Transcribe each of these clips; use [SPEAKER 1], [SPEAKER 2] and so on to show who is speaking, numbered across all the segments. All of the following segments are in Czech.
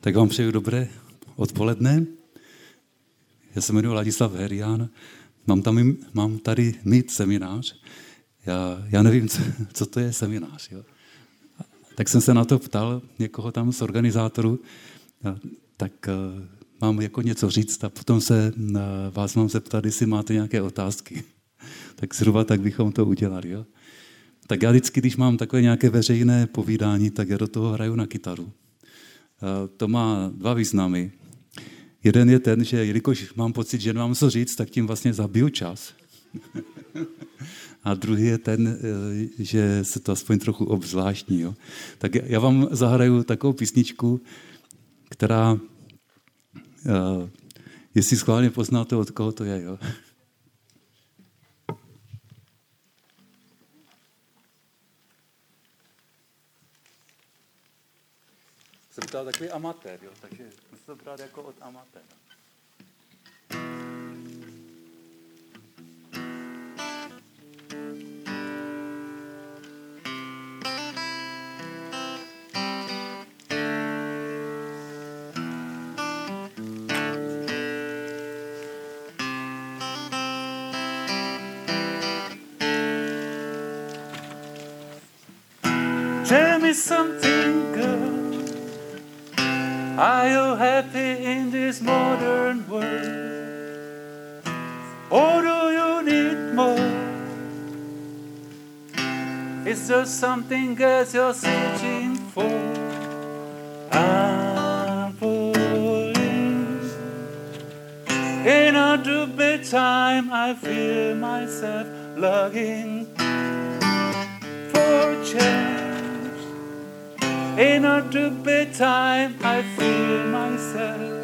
[SPEAKER 1] Tak vám přeju dobré odpoledne. Já se jmenuji Ladislav Herian. Mám, tam, mám tady mít seminář. Já, já nevím, co, co to je seminář. Jo. Tak jsem se na to ptal někoho tam z organizátorů. Tak uh, mám jako něco říct a potom se uh, vás mám zeptat, jestli máte nějaké otázky. tak zhruba tak bychom to udělali. Jo. Tak já vždycky, když mám takové nějaké veřejné povídání, tak já do toho hraju na kytaru. To má dva významy. Jeden je ten, že jelikož mám pocit, že nemám co říct, tak tím vlastně zabiju čas. A druhý je ten, e, že se to aspoň trochu obzvláštní. Jo. Tak já vám zahraju takovou písničku, která, e, jestli schválně poznáte, od koho to je. Jo. Jsem takový amatér, jo, takže musím to brát jako od amatéra. Tell me something, girl. Are you happy in this modern world? Or do you need more? Is there something else you're searching for? I'm falling. In a bit time, I feel myself longing for change in our time, I feel myself.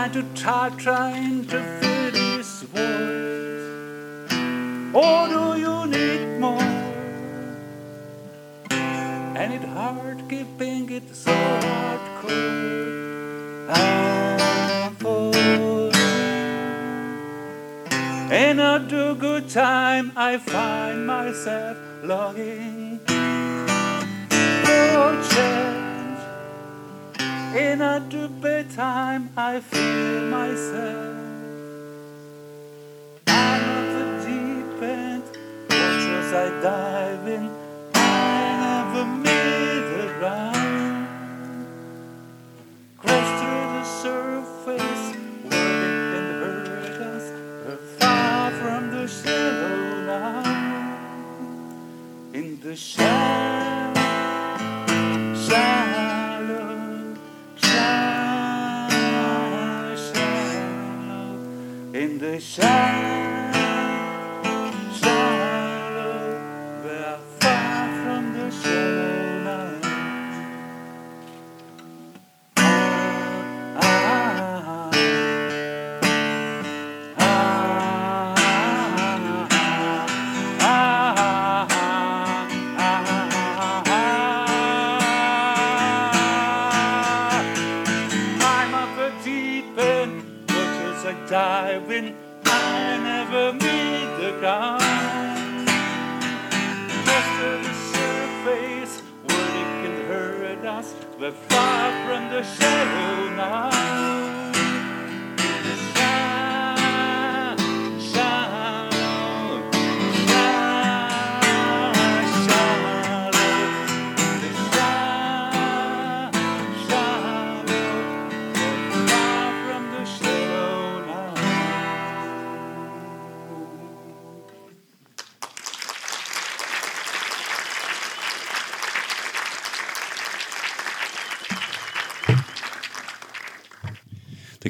[SPEAKER 1] I do try trying to fill this void. Or do you need more? And it's hard keeping it so hardcore. I'm falling. In a do good time, I find myself longing for change. In a stupid time, I feel myself. I'm at the deep end, waters I dive in. I never meet the ground. Crash through the surface, where it can hurt us. We're far from the shallow now. In the shallow, wish I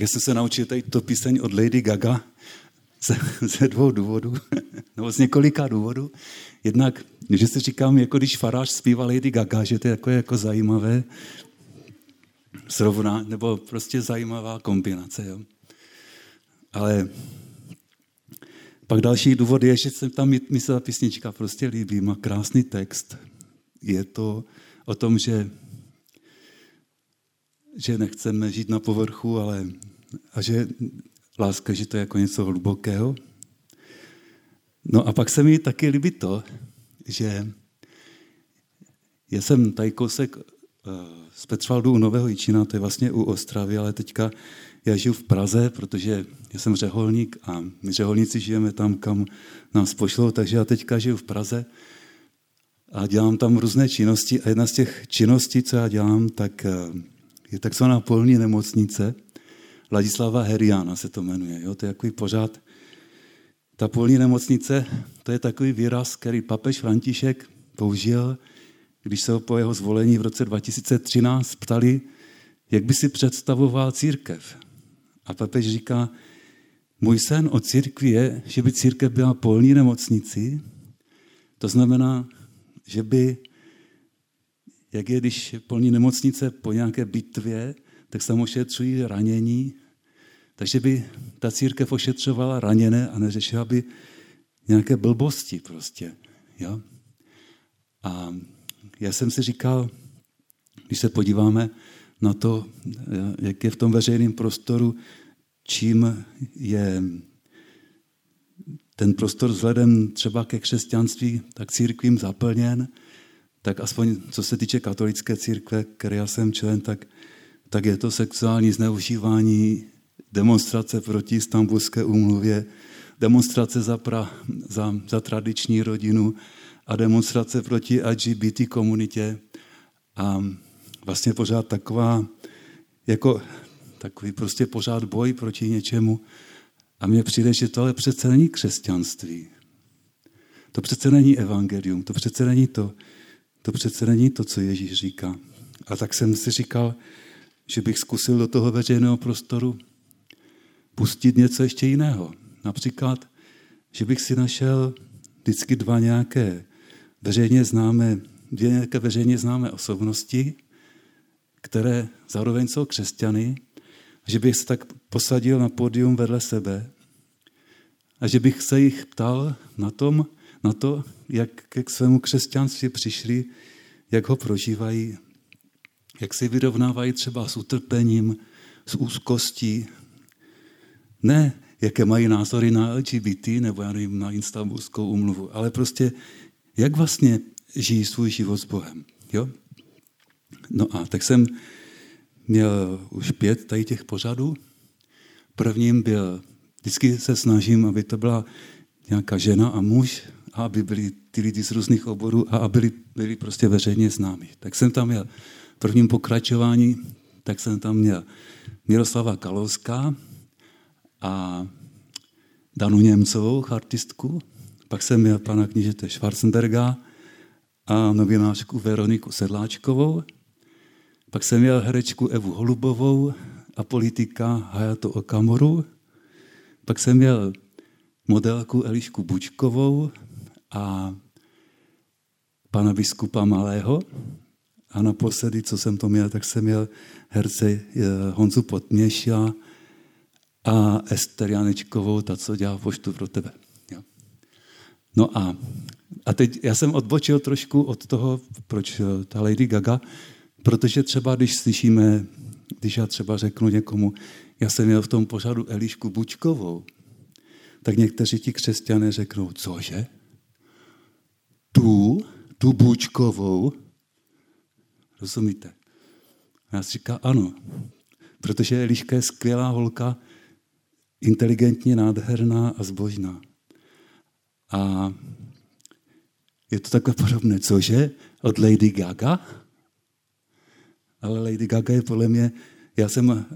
[SPEAKER 1] Tak já jsem se naučil tady to píseň od Lady Gaga ze, ze dvou důvodů, nebo z několika důvodů. Jednak, že si říkám, jako když farář zpívá Lady Gaga, že to je jako, jako zajímavé srovná, nebo prostě zajímavá kombinace. Jo. Ale
[SPEAKER 2] Pak další důvod je, že se tam mi se ta písnička prostě líbí, má krásný text. Je to o tom, že, že nechceme žít na povrchu, ale a že láska, že to je jako něco hlubokého. No a pak se mi taky líbí to, že já jsem tady kousek eh, z Petřvaldu u Nového Jičína, to je vlastně u Ostravy, ale teďka já žiju v Praze, protože já jsem řeholník a my řeholníci žijeme tam, kam nás pošlou, takže já teďka žiju v Praze a dělám tam různé činnosti a jedna z těch činností, co já dělám, tak eh, je takzvaná polní nemocnice. Ladislava Heriana se to jmenuje. Jo? To je takový pořád. Ta polní nemocnice, to je takový výraz, který papež František použil, když se ho po jeho zvolení v roce 2013 ptali, jak by si představoval církev. A papež říká, můj sen o církvi je, že by církev byla polní nemocnici, to znamená, že by, jak je, když polní nemocnice po nějaké bitvě, tak tam ošetřují ranění, takže by ta církev ošetřovala raněné a neřešila by nějaké blbosti prostě. Jo? A já jsem si říkal, když se podíváme na to, jak je v tom veřejném prostoru, čím je ten prostor vzhledem třeba ke křesťanství, tak církvím zaplněn, tak aspoň co se týče katolické církve, které já jsem člen, tak, tak je to sexuální zneužívání, demonstrace proti istambulské úmluvě, demonstrace za, pra, za, za tradiční rodinu a demonstrace proti LGBT komunitě. A vlastně pořád taková, jako takový prostě pořád boj proti něčemu. A mně přijde, že tohle přece není křesťanství. To přece není evangelium, to přece není to, to přece není to, co Ježíš říká. A tak jsem si říkal, že bych zkusil do toho veřejného prostoru pustit něco ještě jiného. Například, že bych si našel vždycky dva nějaké veřejně známé, dvě nějaké veřejně známé osobnosti, které zároveň jsou křesťany, že bych se tak posadil na pódium vedle sebe a že bych se jich ptal na, tom, na to, jak k svému křesťanství přišli, jak ho prožívají, jak si vyrovnávají třeba s utrpením, s úzkostí. Ne, jaké mají názory na LGBT nebo já nevím, na Istanbulskou umluvu, ale prostě jak vlastně žijí svůj život s Bohem. Jo? No a tak jsem měl už pět tady těch pořadů. Prvním byl, vždycky se snažím, aby to byla nějaká žena a muž, a aby byli ty lidi z různých oborů a aby byli, byli prostě veřejně známí. Tak jsem tam měl v prvním pokračování, tak jsem tam měl Miroslava Kalovská a Danu Němcovou, artistku, pak jsem měl pana knížete Schwarzenberga a novinářku Veroniku Sedláčkovou pak jsem měl herečku Evu Holubovou a politika Hayato Okamoru. Pak jsem měl modelku Elišku Bučkovou a pana biskupa Malého. A naposledy, co jsem to měl, tak jsem měl herce eh, Honzu Potměša a Ester Janečkovou, ta, co dělá poštu pro tebe. No a, a teď já jsem odbočil trošku od toho, proč eh, ta Lady Gaga Protože třeba, když slyšíme, když já třeba řeknu někomu, já jsem měl v tom pořadu Elišku Bučkovou, tak někteří ti křesťané řeknou, cože? Tu, tu Bučkovou? Rozumíte? A já si říkám, ano, protože Eliška je skvělá holka, inteligentně nádherná a zbožná. A je to takové podobné, cože? Od Lady Gaga? ale Lady Gaga je podle mě, já jsem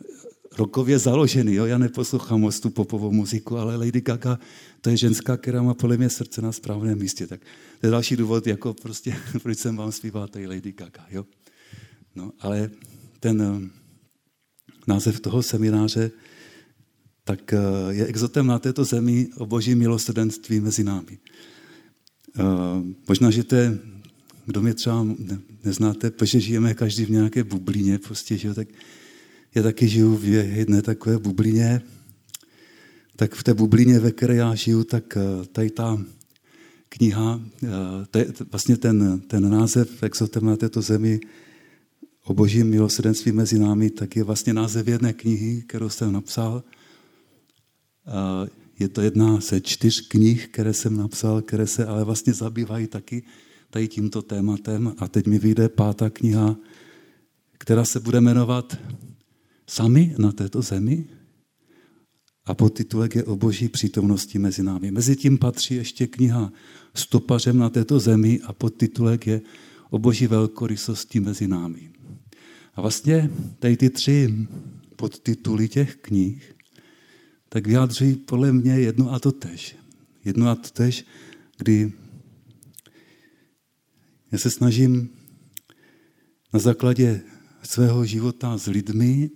[SPEAKER 2] rokově založený, jo? já neposlouchám moc tu popovou muziku, ale Lady Gaga to je ženská, která má podle mě srdce na správném místě. Tak to je další důvod, jako prostě, proč jsem vám zpíval tady Lady Gaga. Jo? No, ale ten uh, název toho semináře tak uh, je exotem na této zemi o boží milosrdenství mezi námi. Uh, možná, že to je kdo mě třeba ne, neznáte, protože žijeme každý v nějaké bublině, prostě, že tak já taky žiju v jedné takové bublině, tak v té bublině, ve které já žiju, tak eh, tady ta kniha, eh, vlastně ten, ten název Exotem na této zemi o božím milosrdenství mezi námi, tak je vlastně název jedné knihy, kterou jsem napsal. Je to jedna ze čtyř knih, které jsem napsal, které se ale vlastně zabývají taky tady tímto tématem. A teď mi vyjde pátá kniha, která se bude jmenovat Sami na této zemi. A podtitulek je o boží přítomnosti mezi námi. Mezitím patří ještě kniha Stopařem na této zemi a podtitulek je o boží velkorysosti mezi námi. A vlastně tady ty tři podtituly těch knih, tak vyjádřují podle mě jedno a to tež. Jedno a to tež, kdy já se snažím na základě svého života s lidmi,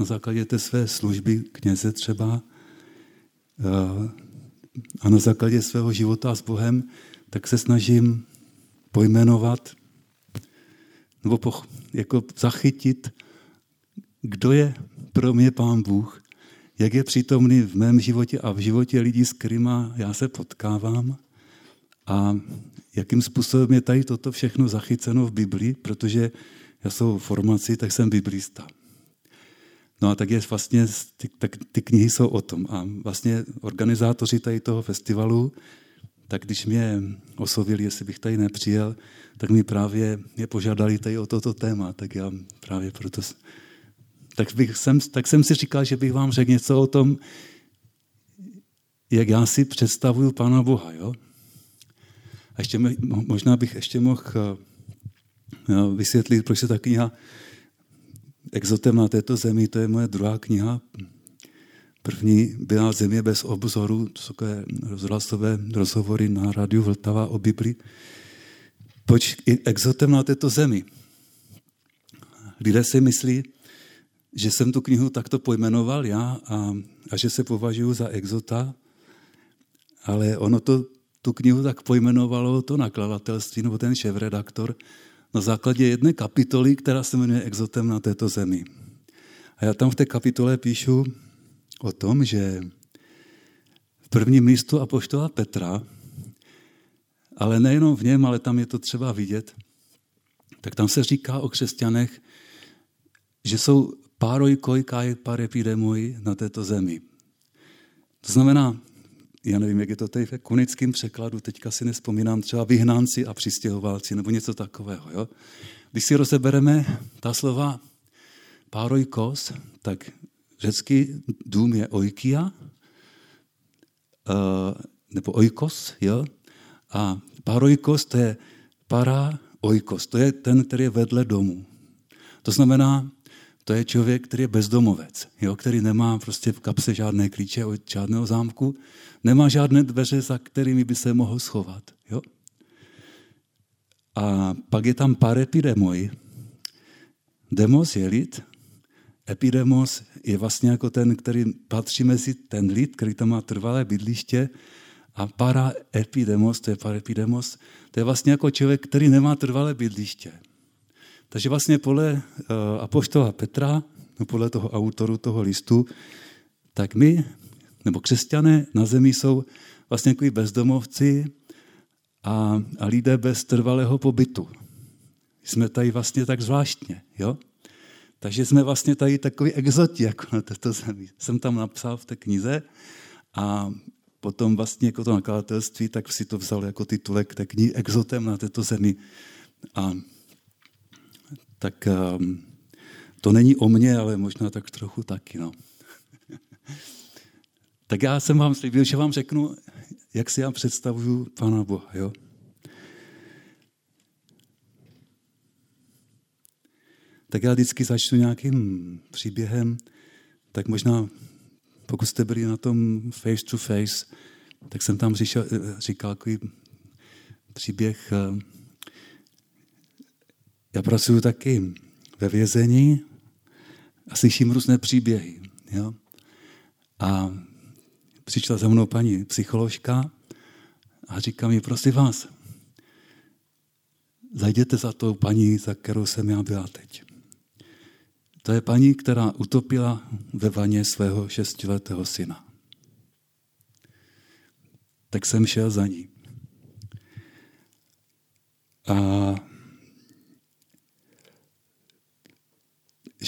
[SPEAKER 2] na základě té své služby kněze třeba eh, a na základě svého života s Bohem, tak se snažím pojmenovat nebo poch, jako zachytit, kdo je pro mě Pán Bůh, jak je přítomný v mém životě a v životě lidí, s kterými já se potkávám a jakým způsobem je tady toto všechno zachyceno v Biblii, protože já jsem v formaci, tak jsem biblista. No a tak je vlastně, ty, tak ty knihy jsou o tom. A vlastně organizátoři tady toho festivalu, tak když mě oslovili, jestli bych tady nepřijel, tak mi právě mě požádali tady o toto téma, tak já právě proto... Tak, bych, jsem, tak jsem si říkal, že bych vám řekl něco o tom, jak já si představuju Pána Boha. Jo? A ještě možná bych ještě mohl eh, vysvětlit, proč se ta kniha Exotem na této zemi, to je moje druhá kniha. První byla Země bez obzoru, to jsou rozhlasové rozhovory na rádiu Vltava o Bibli. Proč exotem na této zemi? Lidé si myslí, že jsem tu knihu takto pojmenoval já a, a že se považuji za exota, ale ono to tu knihu tak pojmenovalo to nakladatelství nebo ten šéf-redaktor na základě jedné kapitoly, která se jmenuje Exotem na této zemi. A já tam v té kapitole píšu o tom, že v prvním listu Apoštola Petra, ale nejenom v něm, ale tam je to třeba vidět, tak tam se říká o křesťanech, že jsou párojkoj kaj parepidemoi na této zemi. To znamená, já nevím, jak je to tady v kunickém překladu, teďka si nespomínám, třeba vyhnánci a přistěhovalci nebo něco takového. Jo? Když si rozebereme ta slova párojkos, tak řecký dům je oikia, eh, nebo oikos, jo? a párojkos to je para oikos, to je ten, který je vedle domu. To znamená, to je člověk, který je bezdomovec, jo? který nemá prostě v kapse žádné klíče od žádného zámku, nemá žádné dveře, za kterými by se mohl schovat. Jo? A pak je tam pár epidemoj. Demos je lid, epidemos je vlastně jako ten, který patří mezi ten lid, který tam má trvalé bydliště, a para epidemos, to je epidemos, to je vlastně jako člověk, který nemá trvalé bydliště. Takže vlastně podle uh, apoštola Petra, no podle toho autoru toho listu, tak my, nebo křesťané na zemi jsou vlastně jako bezdomovci a, a lidé bez trvalého pobytu. Jsme tady vlastně tak zvláštně, jo? Takže jsme vlastně tady takový exoti jako na této zemi. Jsem tam napsal v té knize a potom vlastně jako to nakladatelství, tak si to vzal jako titulek té knihy Exotem na této zemi. A tak um, to není o mně, ale možná tak trochu taky. No. tak já jsem vám slíbil, že vám řeknu, jak si já představuju Pána Boha. Jo? Tak já vždycky začnu nějakým příběhem, tak možná, pokud jste byli na tom face to face, tak jsem tam říkal, říkal takový příběh eh, já pracuji taky ve vězení a slyším různé příběhy. Jo? A přišla za mnou paní psycholožka a říká mi, prosím vás, zajděte za tou paní, za kterou jsem já byla teď. To je paní, která utopila ve vaně svého šestiletého syna. tak jsem šel za ní. A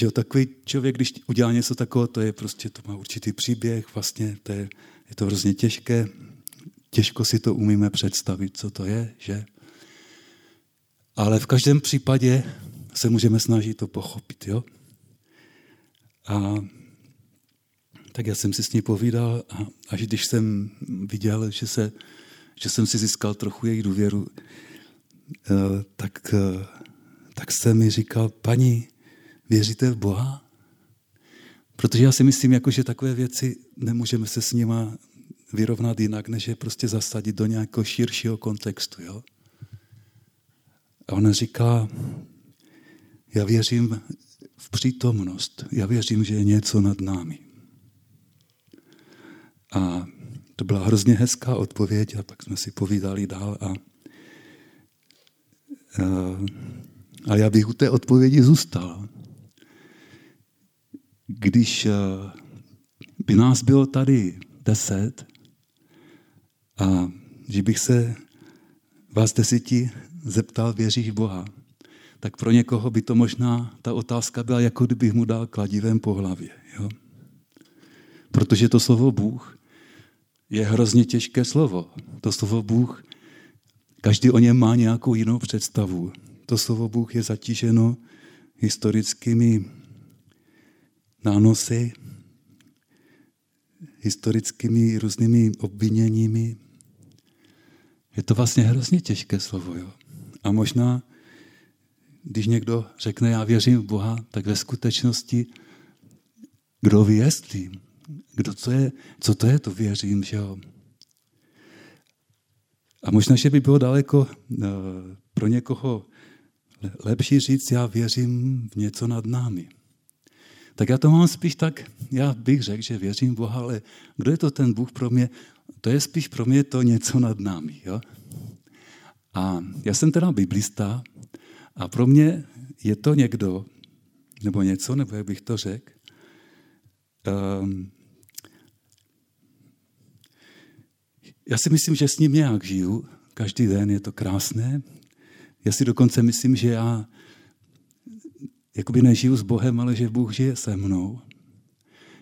[SPEAKER 2] že takový člověk, když udělá něco takového, to je prostě, to má určitý příběh, vlastně to je, je to hrozně těžké, těžko si to umíme představit, co to je, že? Ale v každém případě se můžeme snažit to pochopit, jo? A tak já jsem si s ní povídal a až když jsem viděl, že, se, že jsem si získal trochu její důvěru, eh, tak, eh, tak jsem mi říkal, paní, věříte v Boha? Protože já si myslím, jako, že takové věci nemůžeme se s nima vyrovnat jinak, než je prostě zasadit do nějakého širšího kontextu. Jo? A ona říká, já věřím v přítomnost, já věřím, že je něco nad námi. A to byla hrozně hezká odpověď a pak jsme si povídali dál a, a, a já bych u té odpovědi zůstal. Když by nás bylo tady deset a že bych se vás deseti zeptal, věříš v Boha, tak pro někoho by to možná, ta otázka byla, jako kdybych mu dal kladivem po hlavě. Jo? Protože to slovo Bůh je hrozně těžké slovo. To slovo Bůh, každý o něm má nějakou jinou představu. To slovo Bůh je zatíženo historickými nánosy, historickými různými obviněními. Je to vlastně hrozně těžké slovo. Jo? A možná, když někdo řekne, já věřím v Boha, tak ve skutečnosti, kdo ví, jestli, kdo to je, co to je, to věřím, že jo. A možná, že by bylo daleko uh, pro někoho lepší říct, já věřím v něco nad námi. Tak já to mám spíš tak, já bych řekl, že věřím Boha, ale kdo je to ten Bůh pro mě? To je spíš pro mě to něco nad námi. Jo? A já jsem teda biblista a pro mě je to někdo, nebo něco, nebo jak bych to řekl, um, já si myslím, že s ním nějak žiju. Každý den je to krásné. Já si dokonce myslím, že já jakoby nežiju s Bohem, ale že Bůh žije se mnou.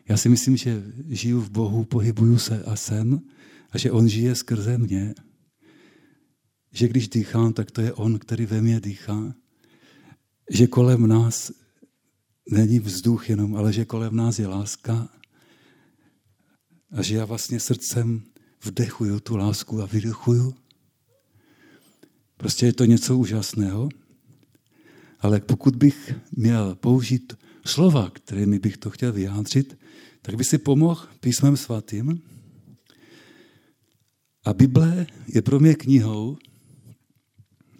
[SPEAKER 2] Já si myslím, že žiju v Bohu, pohybuju se a jsem a že On žije skrze mě. Že když dýchám, tak to je On, který ve mně dýchá. Že kolem nás není vzduch jenom, ale že kolem nás je láska. A že já vlastně srdcem vdechuju tu lásku a vydechuju. Prostě je to něco úžasného. Ale pokud bych měl použít slova, kterými bych to chtěl vyjádřit, tak by si pomohl písmem svatým. A Bible je pro mě knihou,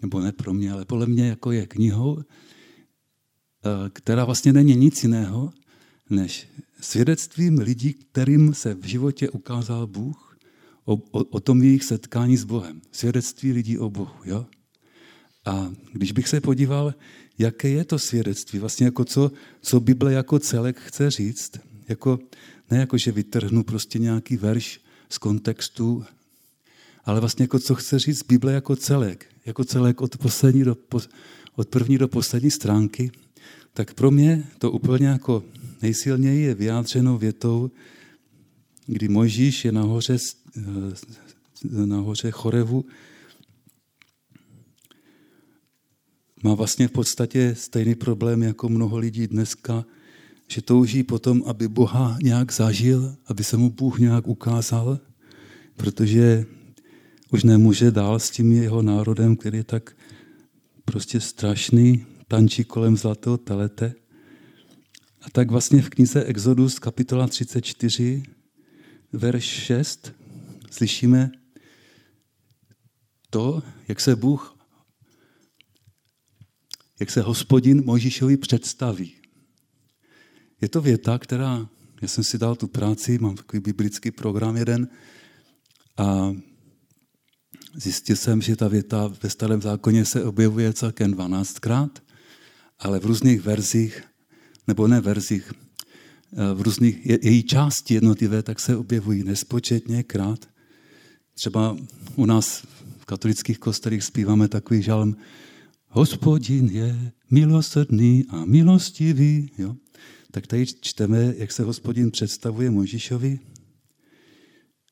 [SPEAKER 2] nebo ne pro mě, ale podle mě jako je knihou, eh, která vlastně není nic jiného, než svědectvím lidí, kterým se v životě ukázal Bůh, o, o, o tom jejich setkání s Bohem. Svědectví lidí o Bohu. Jo? A když bych se podíval, jaké je to svědectví, vlastně jako co, co Bible jako celek chce říct, jako, ne jako, že vytrhnu prostě nějaký verš z kontextu, ale vlastně jako co chce říct Bible jako celek, jako celek od, poslední do, od první do poslední stránky, tak pro mě to úplně jako nejsilněji je vyjádřeno větou, kdy Mojžíš je nahoře, nahoře Chorevu má vlastně v podstatě stejný problém jako mnoho lidí dneska, že touží potom, aby Boha nějak zažil, aby se mu Bůh nějak ukázal, protože už nemůže dál s tím jeho národem, který je tak prostě strašný, tančí kolem zlatého telete. A tak vlastně v knize Exodus kapitola 34, verš 6, slyšíme to, jak se Bůh jak se hospodin Mojžíšovi představí. Je to věta, která, já jsem si dal tu práci, mám takový biblický program jeden a zjistil jsem, že ta věta ve starém zákoně se objevuje celkem 12krát, ale v různých verzích, nebo ne verzích, v různých její části jednotlivé, tak se objevují nespočetně krát. třeba u nás v katolických kostelích zpíváme takový žalm Hospodin je milosrdný a milostivý. Jo? Tak tady čteme, jak se hospodin představuje Mojžišovi.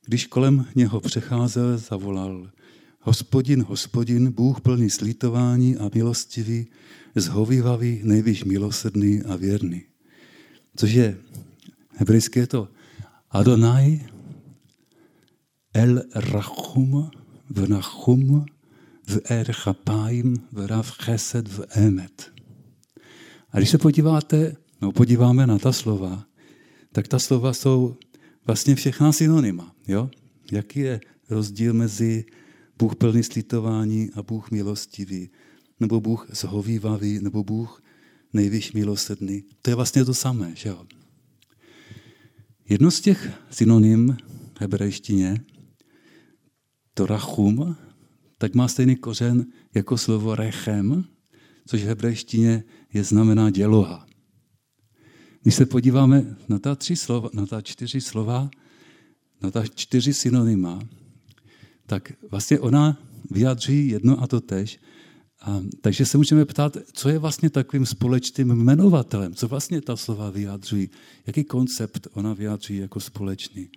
[SPEAKER 2] Když kolem něho přecházel, zavolal Hospodin, hospodin, Bůh plný slítování a milostivý, zhovývavý, nejvíš milosrdný a věrný. Což je, hebrejské je to Adonai, El Rachum, v Nachum, v Rav Chesed, v Emet. A když se podíváte, no podíváme na ta slova, tak ta slova jsou vlastně všechna synonyma. Jo? Jaký je rozdíl mezi Bůh plný slitování a Bůh milostivý, nebo Bůh zhovývavý, nebo Bůh nejvyšší milosrdný. To je vlastně to samé. Že jo? Jedno z těch synonym v hebrejštině, to rachum, tak má stejný kořen jako slovo rechem, což v hebrejštině je znamená děloha. Když se podíváme na ta, tři slova, na ta čtyři slova, na ta čtyři synonyma, tak vlastně ona vyjadřují jedno a to tež. A, takže se můžeme ptát, co je vlastně takovým společným jmenovatelem, co vlastně ta slova vyjadřují, jaký koncept ona vyjadřují jako společný.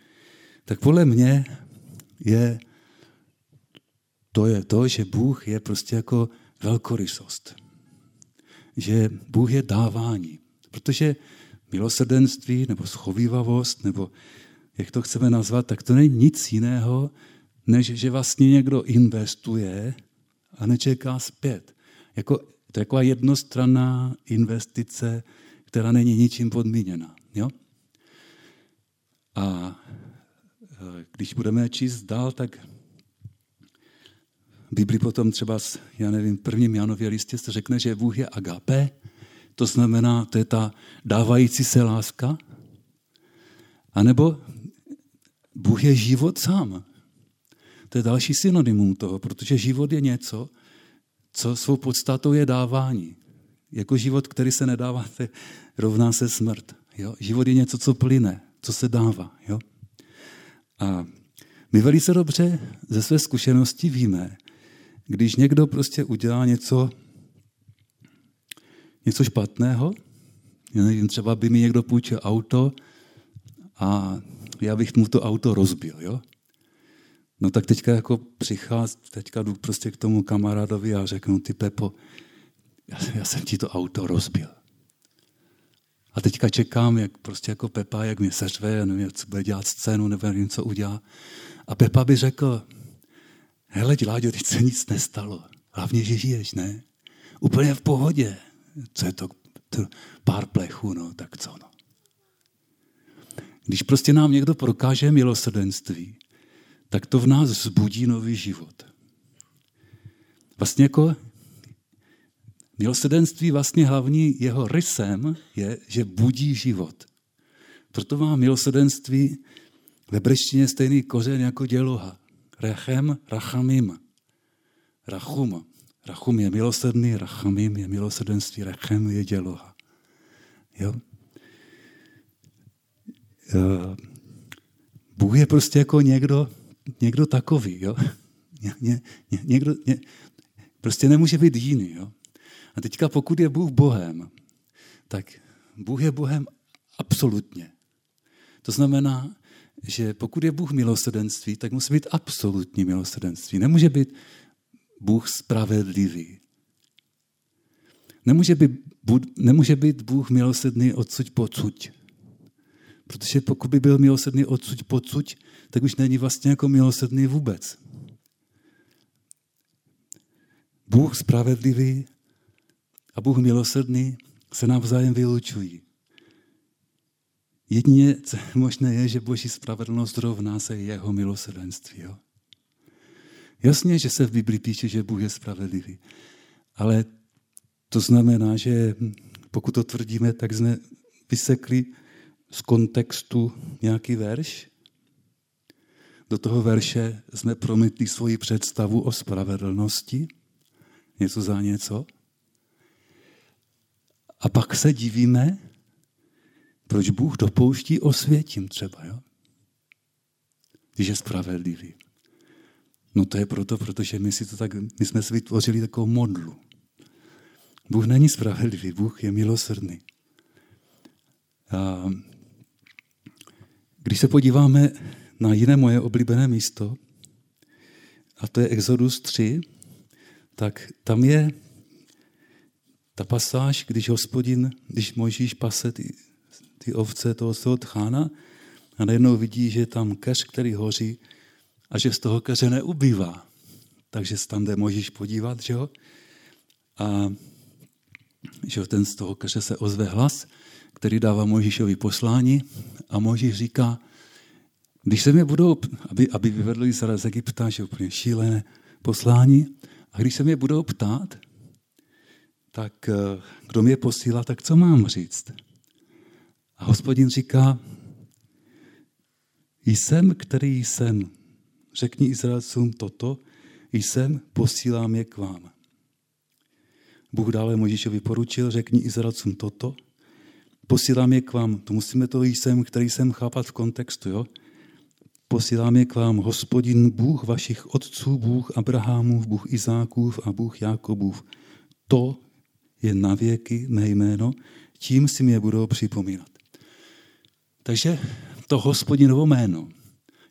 [SPEAKER 2] Tak podle mě je to je to, že Bůh je prostě jako velkorysost. Že Bůh je dávání. Protože milosrdenství nebo schovývavost, nebo jak to chceme nazvat, tak to není nic jiného, než že vlastně někdo investuje a nečeká zpět. Jako, to je taková jednostranná investice, která není ničím podmíněna. Jo? A e, když budeme číst dál, tak v Biblii potom třeba, já nevím, v prvním Janově listě se řekne, že Bůh je agape, to znamená, to je ta dávající se láska, a nebo Bůh je život sám. To je další synonymum toho, protože život je něco, co svou podstatou je dávání. Jako život, který se nedává, rovná se smrt. Jo? Život je něco, co plyne, co se dává. Jo? A my velice dobře ze své zkušenosti víme, když někdo prostě udělá něco, něco špatného, já nevím, třeba by mi někdo půjčil auto a já bych mu to auto rozbil, jo? No tak teďka jako přichází, teďka jdu prostě k tomu kamarádovi a řeknu, ty Pepo, já, já jsem ti to auto rozbil. A teďka čekám, jak prostě jako Pepa, jak mě seřve, nevím, co bude dělat scénu, nevím, co udělá. A Pepa by řekl, hele, Láďo, teď se nic nestalo. Hlavně, že žiješ, ne? Úplně v pohodě. Co je to? to pár plechů, no, tak co, no. Když prostě nám někdo prokáže milosrdenství, tak to v nás vzbudí nový život. Vlastně jako milosrdenství vlastně hlavní jeho rysem je, že budí život. Proto má milosrdenství ve breštině stejný kořen jako děloha. Rechem, rachamim. Rachum. Rachum je milosrdný, rachamim je milosrdenství, rechem je děloha. Jo? Eh, Bůh je prostě jako někdo, někdo takový. Jo? Ně, ně, někdo, ně, prostě nemůže být jiný. Jo? A teďka pokud je Bůh Bohem, tak Bůh je Bohem absolutně. To znamená, že pokud je Bůh milosrdenství, tak musí být absolutní milosrdenství. Nemůže být Bůh spravedlivý. Nemůže být, nemůže být Bůh milosrdný odsuť pocuť. Protože pokud by byl milosrdný odsuť pocuť, tak už není vlastně jako milosrdný vůbec. Bůh spravedlivý a Bůh milosrdný se navzájem vylučují. Jedině možné je, že boží spravedlnost rovná se jeho milosrdenství. Jo? Jasně, že se v Biblii píše, že Bůh je spravedlivý. Ale to znamená, že pokud to tvrdíme, tak jsme vysekli z kontextu nějaký verš. Do toho verše jsme promítli svoji představu o spravedlnosti, něco za něco. A pak se divíme, proč Bůh dopouští osvětím třeba, jo? když je spravedlivý. No to je proto, protože my, si to tak, my jsme si vytvořili takovou modlu. Bůh není spravedlivý, Bůh je milosrdný. A když se podíváme na jiné moje oblíbené místo, a to je Exodus 3, tak tam je ta pasáž, když hospodin, když Mojžíš pase ty, ty ovce toho svého tchána a najednou vidí, že je tam keř, který hoří a že z toho keře neubývá. Takže se tam jde Mojžíš podívat, že jo? A že ten z toho keře se ozve hlas, který dává Mojžíšovi poslání a Mojžíš říká, když se mě budou, aby, aby vyvedli Izrael z Egypta, že úplně šílené poslání, a když se mě budou ptát, tak eh, kdo mě posílá, tak co mám říct? A hospodin říká, jsem, který jsem. Řekni Izraelcům toto, jsem, posílám je k vám. Bůh dále Možíšovi poručil, řekni Izraelcům toto, posílám je k vám. To musíme to jsem, který jsem chápat v kontextu. Jo? Posílám je k vám hospodin Bůh vašich otců, Bůh Abrahamův, Bůh Izákův a Bůh Jakobův. To je na věky mé jméno, tím si mě budou připomínat. Takže to hospodinovo jméno,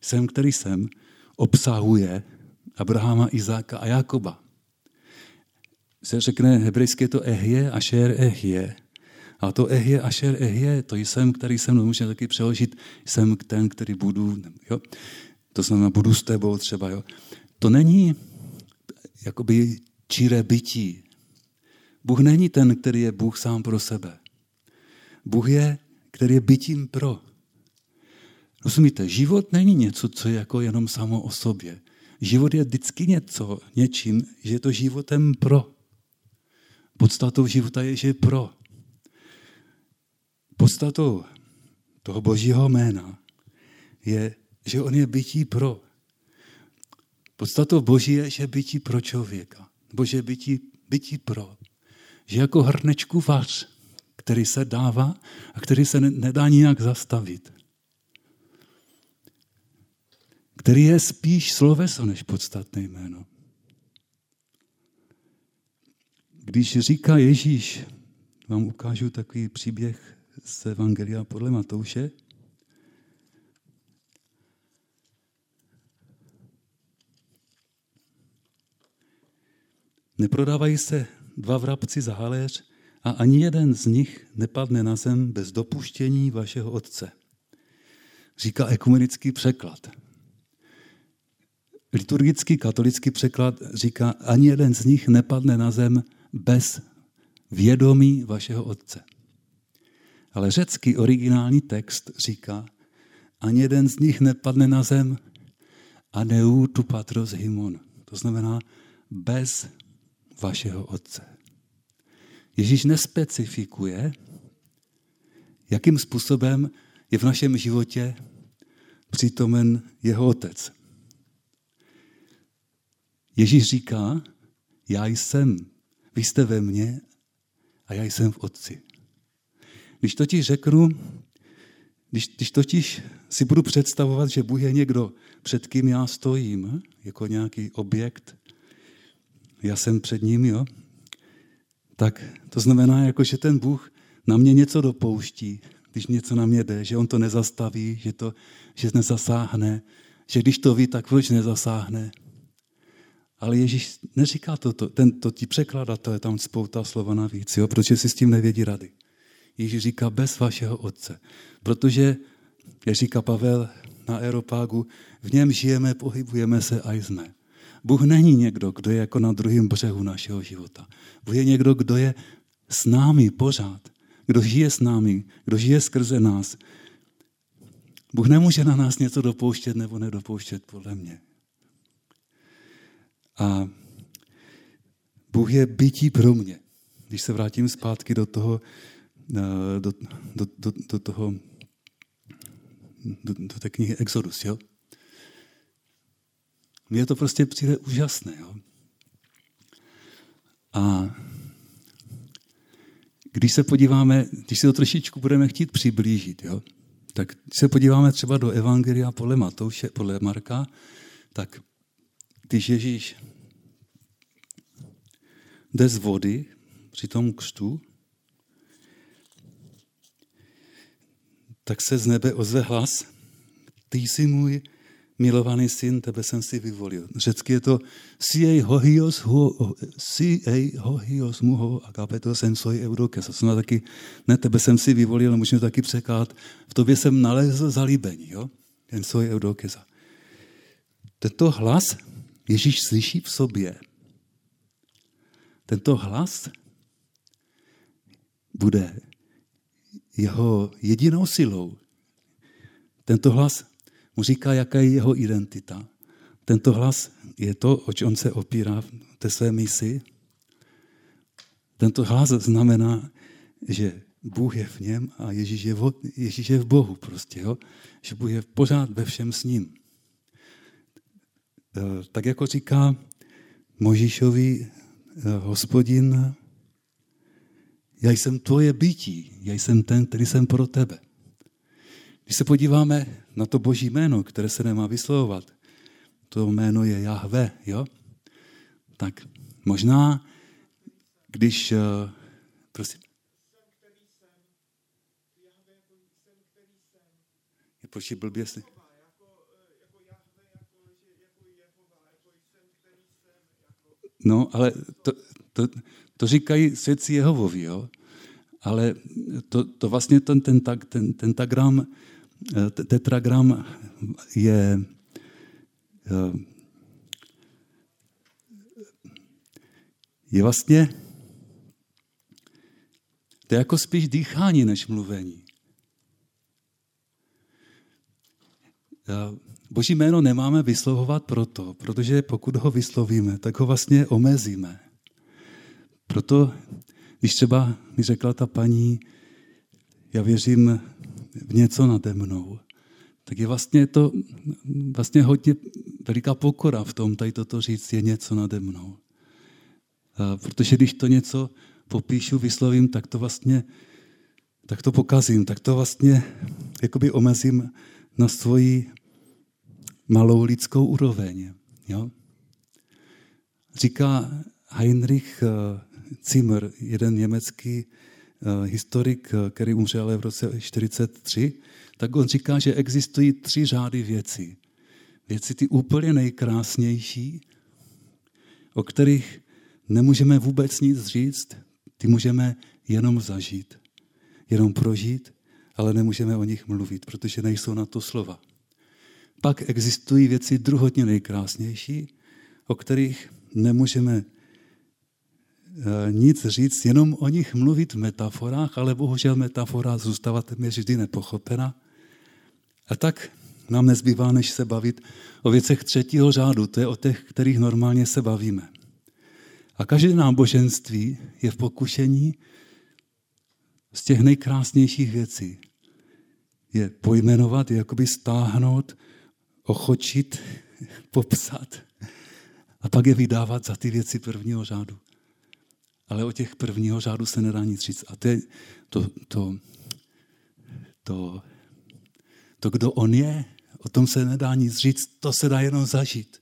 [SPEAKER 2] jsem, který jsem, obsahuje Abrahama, Izáka a Jakoba. Se řekne hebrejské to ehje, ašer ehje. A to ehje, ašer ehje, to jsem, který jsem, no můžeme taky přeložit, jsem ten, který budu, jo? to znamená, budu s tebou třeba. Jo? To není jakoby čiré bytí. Bůh není ten, který je Bůh sám pro sebe. Bůh je, který je bytím pro. Rozumíte, život není něco, co je jako jenom samo o sobě. Život je vždycky něco, něčím, že je to životem pro. Podstatou života je, že je pro. Podstatou toho božího jména je, že on je bytí pro. Podstatou boží je, že je bytí pro člověka. Nebo že je bytí, bytí pro. Že jako hrnečku vař, který se dává a který se nedá nijak zastavit. Který je spíš sloveso než podstatné jméno. Když říká Ježíš, vám ukážu takový příběh z Evangelia podle Matouše, Neprodávají se dva vrabci za haléř a ani jeden z nich nepadne na zem bez dopuštění vašeho Otce. Říká ekumenický překlad. Liturgický katolický překlad říká, ani jeden z nich nepadne na zem bez vědomí vašeho Otce. Ale řecký originální text říká, ani jeden z nich nepadne na zem a neu tu patros himon. To znamená bez vašeho Otce. Ježíš nespecifikuje, jakým způsobem je v našem životě přítomen jeho Otec. Ježíš říká, já jsem, vy jste ve mně a já jsem v Otci. Když totiž řeknu, když, když totiž si budu představovat, že Bůh je někdo, před kým já stojím, jako nějaký objekt, já jsem před ním, jo, tak to znamená, jako, že ten Bůh na mě něco dopouští, když něco na mě jde, že on to nezastaví, že to že nezasáhne, že když to ví, tak proč nezasáhne. Ale Ježíš neříká toto, ten, to ti překladatel tam spouta slova navíc, jo, protože si s tím nevědí rady. Ježíš říká bez vašeho otce, protože, jak říká Pavel na Aeropágu, v něm žijeme, pohybujeme se a jsme. Bůh není někdo, kdo je jako na druhém břehu našeho života. Bůh je někdo, kdo je s námi pořád, kdo žije s námi, kdo žije skrze nás. Bůh nemůže na nás něco dopouštět nebo nedopouštět, podle mě. A Bůh je bytí pro mě. Když se vrátím zpátky do toho, eh, do, do, do, do toho, do, do té knihy Exodus, jo? Mně to prostě přijde úžasné. Jo? A když se podíváme, když si to trošičku budeme chtít přiblížit, jo? tak když se podíváme třeba do Evangelia podle Matouše, podle Marka, tak když Ježíš jde z vody při tom křtu, tak se z nebe ozve hlas, ty jsi můj milovaný syn, tebe jsem si vyvolil. Řecky je to siej hohios, ho, siej hohios muho agapeto sensoi eudokes. To znamená taky, ne, tebe jsem si vyvolil, můžeme taky překlát, v tobě jsem nalezl zalíbení, jo? Ten soj eudokesa. Tento hlas Ježíš slyší v sobě. Tento hlas bude jeho jedinou silou. Tento hlas mu říká, jaká je jeho identita. Tento hlas je to, oč on se opírá v té své misi. Tento hlas znamená, že Bůh je v něm a Ježíš je v, Ježíš je v Bohu prostě, jo? že Bůh je pořád ve všem s ním. Eh, tak jako říká Možíšovi eh, hospodin, já jsem tvoje bytí, já jsem ten, který jsem pro tebe. Když se podíváme na to boží jméno, které se nemá vyslovovat, to jméno je Jahve, jo? Tak možná, když, uh, prosím, je počít blbě si. No, ale to, to, to říkají svědci Jehovovi, jo? ale to, to vlastně ten, ten, ten, tentagram, eh, tetragram je eh, je vlastně to je jako spíš dýchání než mluvení. Eh, Boží jméno nemáme vyslovovat proto, protože pokud ho vyslovíme, tak ho vlastně omezíme. Proto když třeba mi řekla ta paní, já věřím v něco nade mnou, tak je vlastně to vlastně hodně veliká pokora v tom, tady toto říct, je něco nade mnou. A protože když to něco popíšu, vyslovím, tak to vlastně tak to pokazím, tak to vlastně jakoby omezím na svoji malou lidskou úroveň. Jo? Říká Heinrich eh, Zimmer, jeden německý historik, eh, který umřel v roce 1943, tak on říká, že existují tři řády věcí. Věci ty úplně nejkrásnější, o kterých nemůžeme vůbec nic říct, ty můžeme jenom zažít, jenom prožít, ale nemůžeme o nich mluvit, protože nejsou na to slova. Pak existují věci druhotně nejkrásnější, o kterých nemůžeme Eh, nic říct, jenom o nich mluvit v metaforách, ale bohužel metafora zůstává téměř vždy nepochopena. A tak nám nezbývá, než se bavit o věcech třetího řádu, to je o těch, kterých normálně se bavíme. A každé náboženství je v pokušení z těch nejkrásnějších věcí. Je pojmenovat, je jakoby stáhnout, ochočit, popsat a pak je vydávat za ty věci prvního řádu ale o těch prvního řádu se nedá nic říct. A to, je, to, to, to, to, kdo on je, o tom se nedá nic říct, to se dá jenom zažít.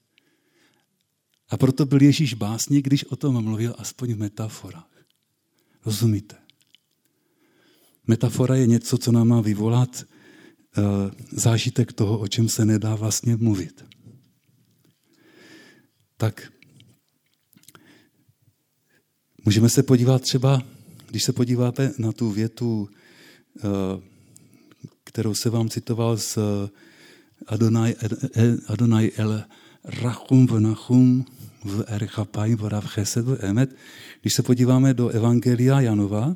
[SPEAKER 2] A proto byl Ježíš básník, když o tom mluvil aspoň v metaforách. Rozumíte? Metafora je něco, co nám má vyvolat uh, zážitek toho, o čem se nedá vlastně mluvit. Tak Můžeme se podívat třeba, když se podíváte na tu větu, eh, kterou se vám citoval z eh, Adonai, eh, Adonai el Rachum v Nachum v Erchapaj v Rav Chesed v Emet. Když se podíváme do Evangelia Janova,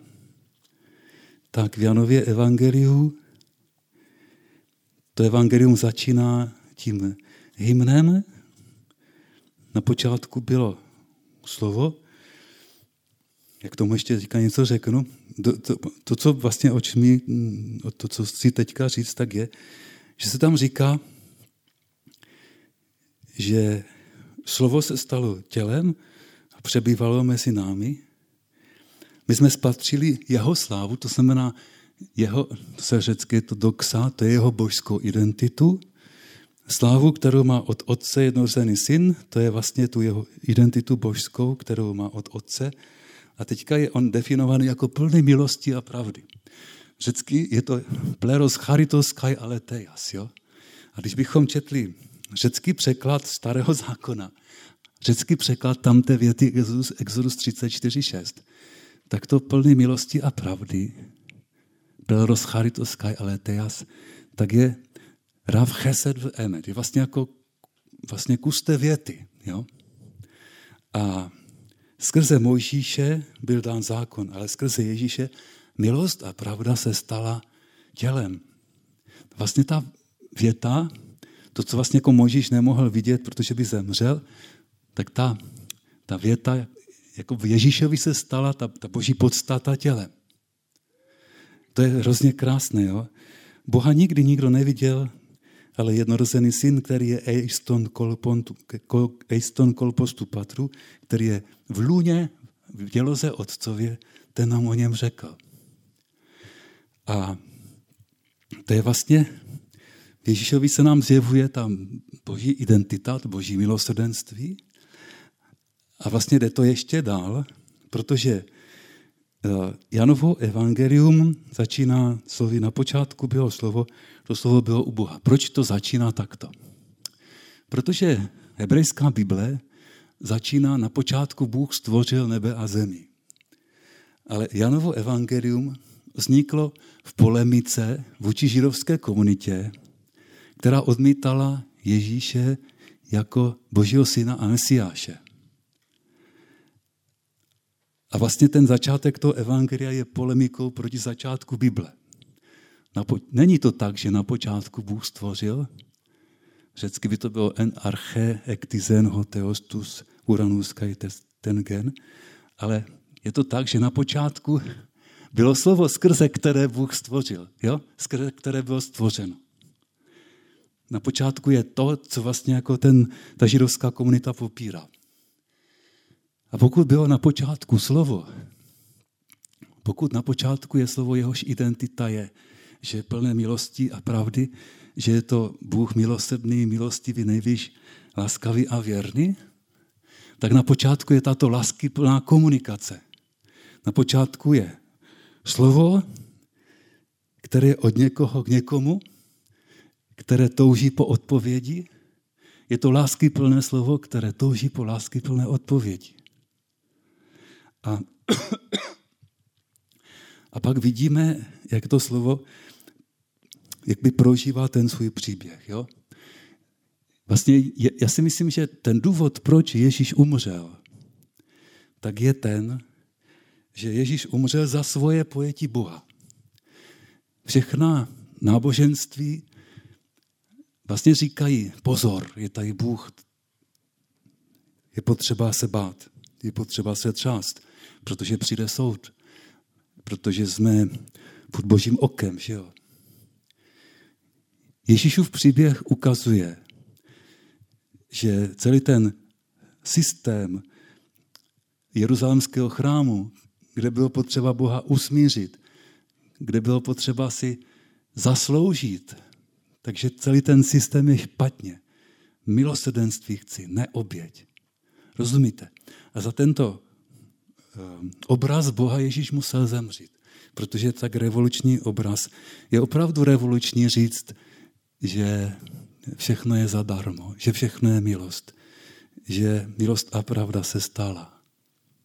[SPEAKER 2] tak v Janově Evangeliu to evangelium začíná tím hymnem. Na počátku bylo slovo jak tomu ještě říká něco řeknu, to, to, to co vlastně oč mi, to, co chci teďka říct, tak je, že se tam říká, že slovo se stalo tělem a přebývalo mezi námi. My jsme spatřili jeho slávu, to znamená jeho, to se řecky to doxa, to je jeho božskou identitu slávu, kterou má od otce jednorozený syn, to je vlastně tu jeho identitu božskou, kterou má od otce. A teďka je on definovaný jako plný milosti a pravdy. Řecky je to pleros charitos kai aletejas. Jo? A když bychom četli řecký překlad starého zákona, řecký překlad tamté věty Exodus, Exodus 34.6, tak to plný milosti a pravdy, pleros charitos kai aletejas, tak je Rav Chesed v Emet. Je vlastně jako vlastně kus té věty. Jo? A skrze Mojžíše byl dán zákon, ale skrze Ježíše milost a pravda se stala tělem. Vlastně ta věta, to, co vlastně jako Mojžíš nemohl vidět, protože by zemřel, tak ta, ta věta, jako v Ježíšovi se stala ta, ta boží podstata tělem. To je hrozně krásné. Jo? Boha nikdy nikdo neviděl, ale jednorozený syn, který je Eiston, kolpostu patru, který je v lůně, v děloze otcově, ten nám o něm řekl. A to je vlastně, Ježíšovi se nám zjevuje tam boží identita, boží milosrdenství. A vlastně jde to ještě dál, protože eh, Janovo evangelium začíná slovy, na počátku bylo slovo, to slovo bylo u Boha. Proč to začíná takto? Protože hebrejská Bible začíná na počátku Bůh stvořil nebe a zemi. Ale Janovo evangelium vzniklo v polemice vůči židovské komunitě, která odmítala Ježíše jako božího syna a mesiáše. A vlastně ten začátek toho evangelia je polemikou proti začátku Bible. Není to tak, že na počátku Bůh stvořil, řecky by to bylo en arche ektizen hoteostus uranus ten gen, ale je to tak, že na počátku bylo slovo, skrze které Bůh stvořil, jo? skrze které bylo stvořeno. Na počátku je to, co vlastně jako ten, ta židovská komunita popírá. A pokud bylo na počátku slovo, pokud na počátku je slovo, jehož identita je že je plné milosti a pravdy, že je to Bůh milosrdný, milostivý, nejvíš, laskavý a věrný, tak na počátku je tato lásky plná komunikace. Na počátku je slovo, které je od někoho k někomu, které touží po odpovědi. Je to lásky plné slovo, které touží po lásky plné odpovědi. A, a pak vidíme, jak to slovo jak by prožíval ten svůj příběh. Jo? Vlastně já si myslím, že ten důvod, proč Ježíš umřel, tak je ten, že Ježíš umřel za svoje pojetí Boha. Všechna náboženství vlastně říkají, pozor, je tady Bůh, je potřeba se bát, je potřeba se třást, protože přijde soud, protože jsme pod božím okem, že jo? Ježíšův příběh ukazuje, že celý ten systém jeruzalémského chrámu, kde bylo potřeba Boha usmířit, kde bylo potřeba si zasloužit, takže celý ten systém je špatně. Milosrdenství chci, ne oběť. Rozumíte? A za tento ehm, obraz Boha Ježíš musel zemřít, protože tak revoluční obraz je opravdu revoluční říct, že všechno je zadarmo, že všechno je milost, že milost a pravda se stala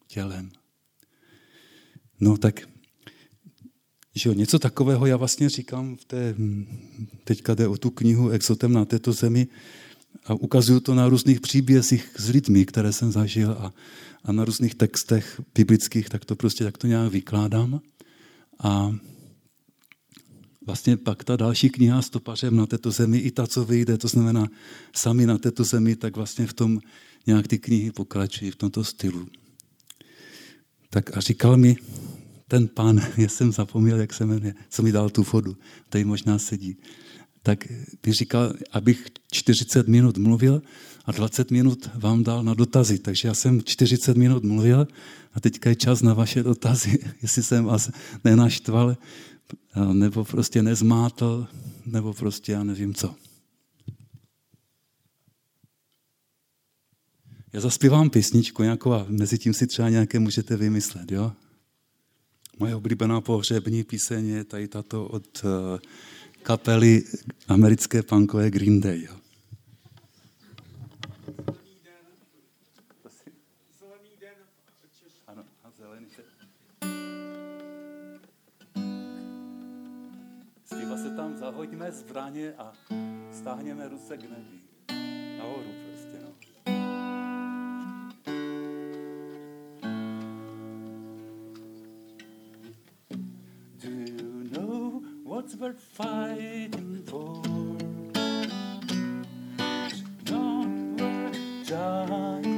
[SPEAKER 2] tělem. No tak, že jo, něco takového já vlastně říkám v té, teďka jde o tu knihu Exotem na této zemi a ukazuju to na různých příbězích s lidmi, které jsem zažil a, a na různých textech biblických, tak to prostě tak to nějak vykládám. A vlastně pak ta další kniha Stopařem na této zemi, i ta, co vyjde, to znamená sami na této zemi, tak vlastně v tom nějak ty knihy pokračují v tomto stylu. Tak a říkal mi ten pán, já jsem zapomněl, jak se jmenuje, co mi dal tu fodu, tady možná sedí, tak mi říkal, abych 40 minut mluvil a 20 minut vám dal na dotazy. Takže já jsem 40 minut mluvil a teďka je čas na vaše dotazy, jestli jsem vás nenaštval, nebo prostě nezmátl, nebo prostě já nevím co.
[SPEAKER 1] Já zaspívám písničku nějakou a mezi tím si třeba nějaké můžete vymyslet, jo? Moje oblíbená pohřební píseň je tady tato od eh, kapely americké punkové Green Day, jo? zbraně a stáhněme ruce k nebi. Nahoru prostě, no. Do you know what's worth fighting for? It's not worth dying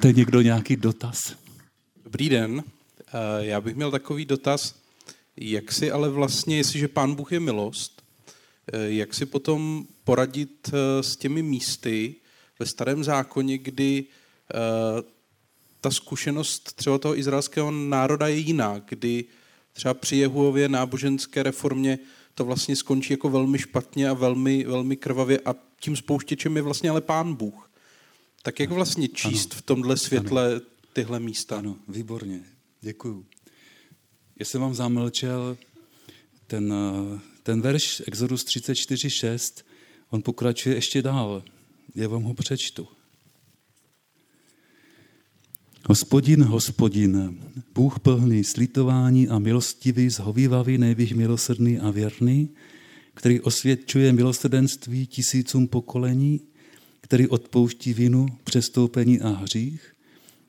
[SPEAKER 1] Máte někdo nějaký dotaz?
[SPEAKER 3] Dobrý den. Eh, já bych měl takový dotaz. Jak si ale vlastně, jestliže pán Bůh je milost, eh, jak si potom poradit eh, s těmi místy ve starém zákoně, kdy ta zkušenost třeba toho izraelského národa je jiná, kdy třeba při Jehuově náboženské reformě to vlastně skončí jako velmi špatně a velmi, velmi krvavě a tím spouštěčem je vlastně ale pán Bůh. Tak jak vlastně číst ano. v tomhle světle ano. tyhle místa?
[SPEAKER 2] Ano, výborně, děkuju. Já jsem vám zamlčel ten, ten verš Exodus 34.6, on pokračuje ještě dál. Já vám ho přečtu. Hospodin, hospodin, Bůh plný slitování a milostivý, zhovývavý, nejvíc milosrdný a věrný, který osvědčuje milosrdenství tisícům pokolení, který odpouští vinu, přestoupení a hřích,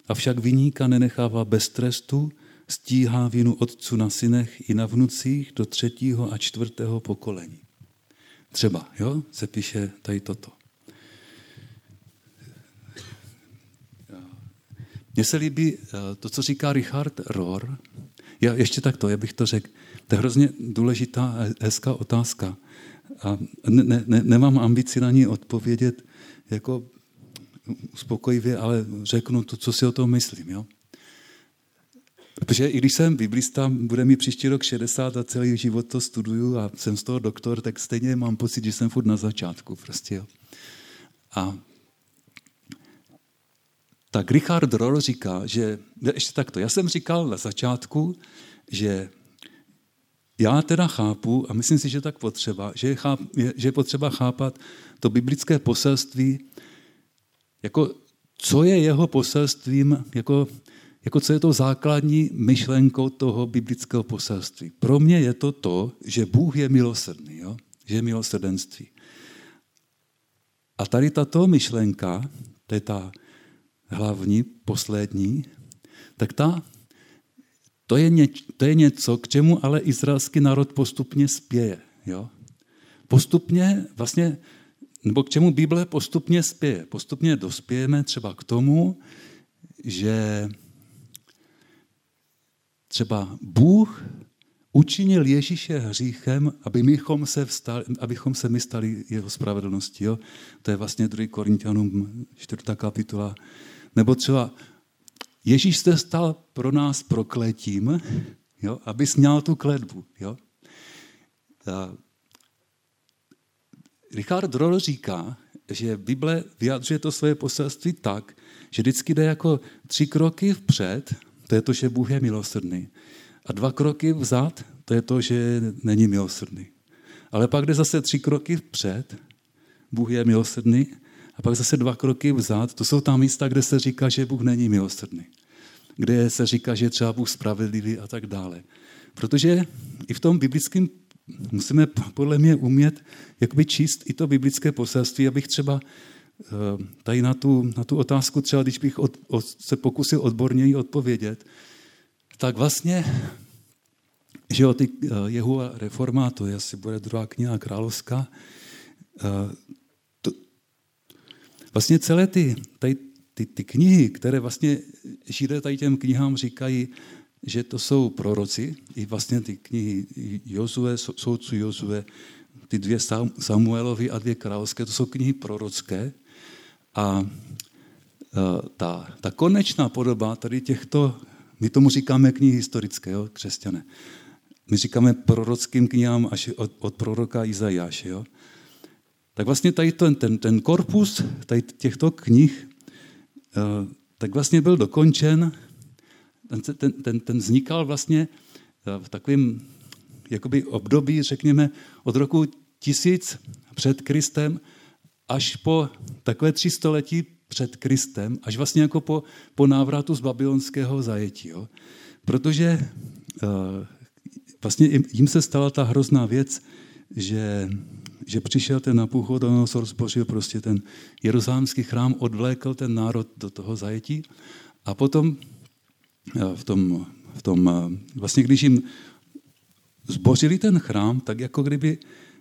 [SPEAKER 2] avšak vyníka nenechává bez trestu, stíhá vinu otců na synech i na vnucích do třetího a čtvrtého pokolení. Třeba, jo, se píše tady toto. Mně se líbí eh, to, co říká Richard Rohr. Já ještě takto, já bych to řekl. To je hrozně důležitá a hezká otázka. A ne, ne, nemám ambici na ní odpovědět jako uspokojivě, ale řeknu to, co si o tom myslím. Jo? Protože i když jsem biblista, bude mi příští rok 60 a celý život to studuju a jsem z toho doktor, tak stejně mám pocit, že jsem furt na začátku. Prostě, jo. A tak Richard Roll říká, že, ještě takto, já jsem říkal na začátku, že já teda chápu, a myslím si, že tak potřeba, že je, cháp, je, že je potřeba chápat to biblické poselství, jako co je jeho poselstvím, jako, jako co je to základní myšlenkou toho biblického poselství. Pro mě je to to, že Bůh je milosrdný, jo? že je milosrdenství. A tady tato myšlenka, to je ta hlavní, poslední, tak ta, to je, ně, to je něco, k čemu ale izraelský národ postupně spěje. Jo? Postupně vlastně, nebo k čemu Bible postupně spěje. Postupně dospějeme třeba k tomu, že třeba Bůh učinil Ježíše hříchem, aby mychom se vstali, abychom se my stali jeho spravedlností. Jo? To je vlastně 2. Korintianům 4. kapitola, nebo třeba Ježíš se stal pro nás prokletím, jo, aby směl tu kletbu. Jo. A Richard Roll říká, že Bible vyjadřuje to své poselství tak, že vždycky jde jako tři kroky vpřed, to je to, že Bůh je milosrdný. A dva kroky vzad, to je to, že není milosrdný. Ale pak jde zase tři kroky vpřed, Bůh je milosrdný, a pak zase dva kroky vzad, to jsou tam místa, kde se říká, že Bůh není milosrdný. Kde se říká, že je třeba Bůh spravedlivý a tak dále. Protože i v tom biblickém musíme podle mě umět jakoby číst i to biblické poselství, abych třeba eh, tady na tu, na tu otázku, třeba když bych od, od, se pokusil odborněji odpovědět, tak vlastně, že jo, ty eh, jeho reforma, to je asi bude druhá kniha královská, eh, Vlastně celé ty, tady, ty, ty knihy, které vlastně židé tady těm knihám říkají, že to jsou proroci, i vlastně ty knihy Jozue, soudců Jozue, ty dvě Samuelovy a dvě královské, to jsou knihy prorocké. A e, ta, ta konečná podoba tady těchto, my tomu říkáme knihy historické, jo, křesťané. My říkáme prorockým knihám až od, od proroka Izajáše. Jo tak vlastně tady ten, ten, ten korpus tady těchto knih eh, tak vlastně byl dokončen, ten, ten, ten, ten vznikal vlastně eh, v takovém jakoby období, řekněme, od roku tisíc před Kristem až po takové tři století před Kristem, až vlastně jako po, po návratu z babylonského zajetí. Jo. Protože uh, vlastně jim se stala ta hrozná věc, že že přišel ten Nabuchodonozor, zbořil prostě ten jeruzalémský chrám, odvlékl ten národ do toho zajetí a potom eh, v tom, v tom eh, vlastně když jim zbořili ten chrám, tak jako kdyby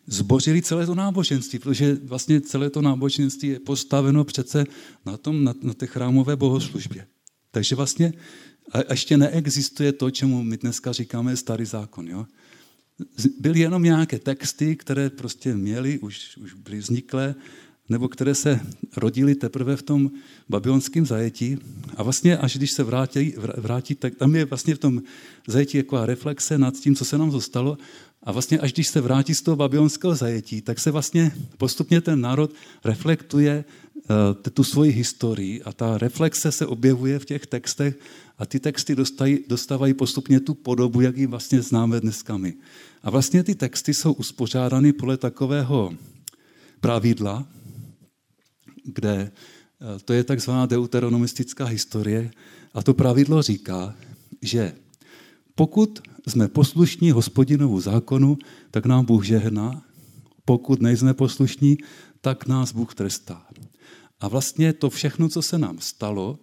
[SPEAKER 2] zbořili celé to náboženství, protože vlastně celé to náboženství je postaveno přece na, tom, na, na té chrámové bohoslužbě. Takže vlastně A ještě neexistuje to, čemu my dneska říkáme starý zákon. Jo? Byly jenom nějaké texty, které prostě měly, už, už byly vzniklé, nebo které se rodily teprve v tom babylonském zajetí. A vlastně až když se vrátí, vrátí, tak tam je vlastně v tom zajetí jako reflexe nad tím, co se nám zostalo. A vlastně až když se vrátí z toho babylonského zajetí, tak se vlastně postupně ten národ reflektuje uh, tu svoji historii a ta reflexe se objevuje v těch textech a ty texty dostají, dostávají postupně tu podobu, jak ji vlastně známe dneska my. A vlastně ty texty jsou uspořádány podle takového pravidla, kde eh, to je takzvaná deuteronomistická historie a to pravidlo říká, že pokud jsme poslušní hospodinovu zákonu, tak nám Bůh žehná, pokud nejsme poslušní, tak nás Bůh trestá. A vlastně to všechno, co se nám stalo,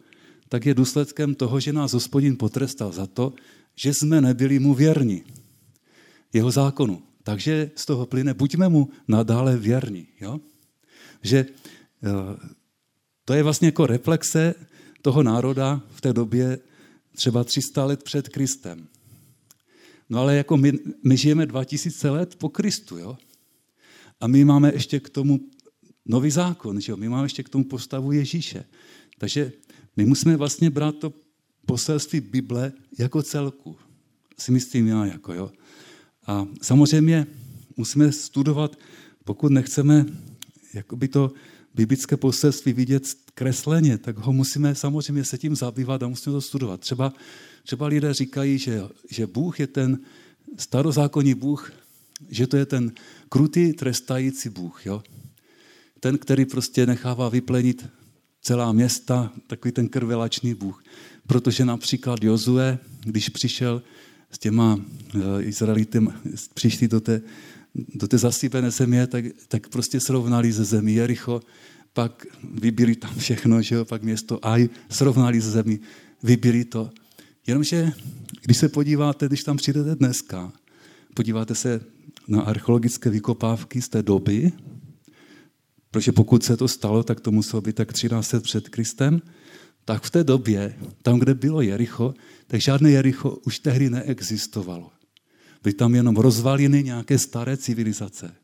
[SPEAKER 2] tak je důsledkem toho, že nás hospodin potrestal za to, že jsme nebyli mu věrni jeho zákonu. Takže z toho plyne, buďme mu nadále věrni. Jo? Že eh, to je vlastně jako reflexe toho národa v té době třeba 300 let před Kristem. No ale jako my, my žijeme 2000 let po Kristu, jo? A my máme ještě k tomu nový zákon, že jo? My máme ještě k tomu postavu Ježíše. Takže my musíme vlastně brát to poselství Bible jako celku. Si myslím já, jako jo. A samozřejmě musíme studovat, pokud nechceme jakoby to biblické poselství vidět kresleně, tak ho musíme samozřejmě se tím zabývat a musíme to studovat. Třeba, třeba lidé říkají, že, že Bůh je ten starozákonní Bůh, že to je ten krutý trestající Bůh. Jo? Ten, který prostě nechává vyplenit celá města, takový ten krvelačný Bůh. Protože například Jozue, když přišel s těma eh, Izraelitem, přišli do té, do té zasípené země, tak, tak prostě srovnali ze zemí Jericho, pak vybili tam všechno, že jo, pak město Aj, srovnali ze zemí, vybili to. Jenomže, když se podíváte, když tam přijdete dneska, podíváte se na archeologické vykopávky z té doby, protože pokud se to stalo, tak to muselo být tak 13 před Kristem, tak v té době, tam, kde bylo Jericho, tak žádné Jericho už tehdy neexistovalo. Byly tam jenom rozvaliny nějaké staré civilizace.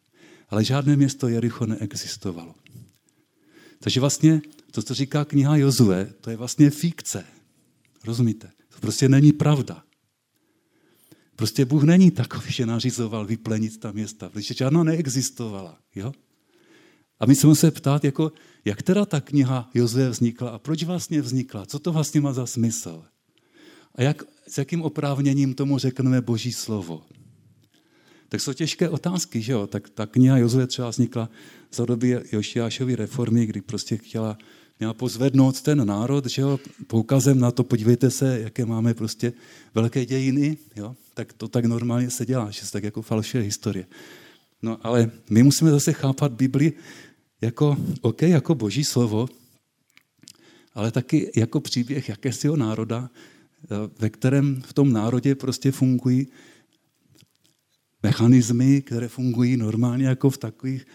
[SPEAKER 2] Ale žádné město Jericho neexistovalo. Takže vlastně to, co říká kniha Jozue, to je vlastně fikce. Rozumíte? To prostě není pravda. Prostě Bůh není takový, že nařizoval vyplenit ta města, protože žádná neexistovala. Jo? A my se musíme ptát, jako, jak teda ta kniha Jozue vznikla a proč vlastně vznikla? Co to vlastně má za smysl? A jak, s jakým oprávněním tomu řekneme Boží slovo? Tak jsou těžké otázky, že jo? Tak ta kniha Jozue třeba vznikla za doby Jošiášovy reformy, kdy prostě chtěla, měla pozvednout ten národ, že jo? Poukazem na to, podívejte se, jaké máme prostě velké dějiny, jo? Tak to tak normálně se dělá, že se tak jako falšuje historie. No ale my musíme zase chápat Bibli jako, OK, jako boží slovo, ale taky jako příběh jakésiho národa, eh, ve kterém v tom národě prostě fungují mechanismy, které fungují normálně jako v takových,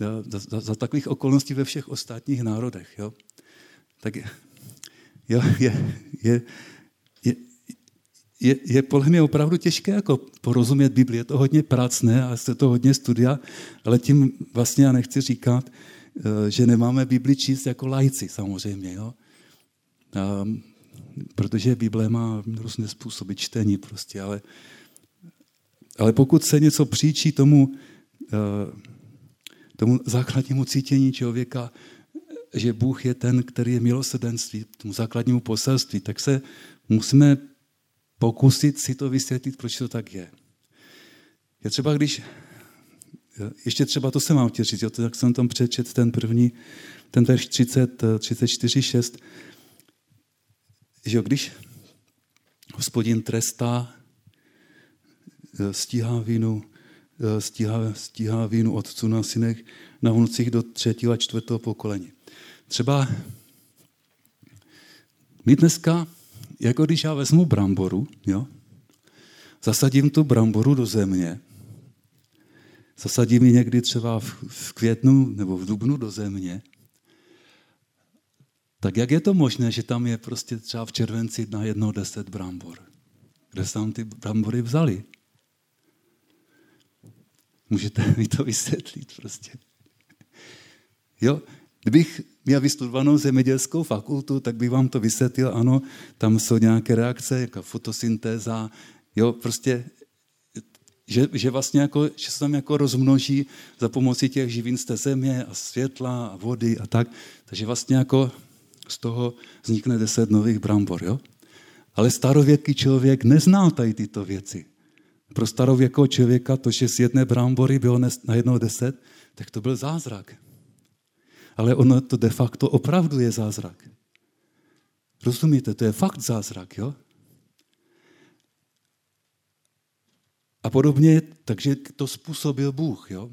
[SPEAKER 2] eh, za, za takových okolností ve všech ostatních národech. Jo? Tak jo, je, je, je, je, je podle mě opravdu těžké jako porozumět Bibli. Je to hodně pracné a je to hodně studia, ale tím vlastně já nechci říkat, eh, že nemáme Bibli číst jako lajci samozřejmě. Jo? A, protože Bible má různé způsoby čtení prostě, ale, ale pokud se něco příčí tomu, eh, tomu základnímu cítění člověka, že Bůh je ten, který je milosrdenství, tomu základnímu poselství, tak se musíme pokusit si to vysvětlit, proč to tak je. Je třeba, když, ještě třeba to se mám chtěl říct, jo, tak jsem tam přečet ten první, ten verš 30, 34, 6, že když hospodin trestá, stíhá vínu, stíhá, stíhá vínu otců na synech, na vnucích do třetího a čtvrtého pokolení. Třeba my dneska jako když já vezmu bramboru, jo, zasadím tu bramboru do země, zasadím ji někdy třeba v, v květnu nebo v dubnu do země Tak jak je to možné, že tam je prostě třeba v červenci na jedno deset brambor? Kde se tam ty brambory vzali? Můžete mi to vysvětlit prostě. Jo, kdybych měl vystudovanou zemědělskou fakultu, tak bych vám to vysvětlil, ano, tam jsou nějaké reakce, jako fotosyntéza, jo, prostě, že, že vlastně jako, že se tam jako rozmnoží za pomocí těch živin z té země a světla a vody a tak, takže vlastně jako z toho vznikne deset nových brambor, jo. Ale starověký člověk neznal tady tyto věci. Pro starověkého člověka to, že z jedné brambory bylo na jednou deset, tak to byl zázrak. Ale ono to de facto opravdu je zázrak. Rozumíte, to je fakt zázrak, jo? A podobně, takže to způsobil Bůh, jo?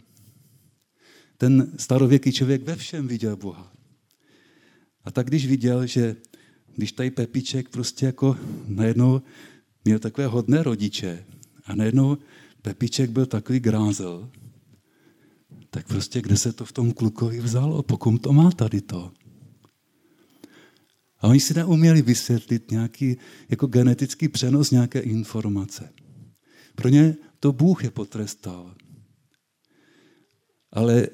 [SPEAKER 2] Ten starověký člověk ve všem viděl Boha. A tak když viděl, že když tady Pepiček prostě jako najednou měl takové hodné rodiče a najednou Pepiček byl takový grázel, tak prostě kde se to v tom klukovi vzalo, pokud to má tady to. A oni si neuměli vysvětlit nějaký jako genetický přenos nějaké informace. Pro ně to Bůh je potrestal. Ale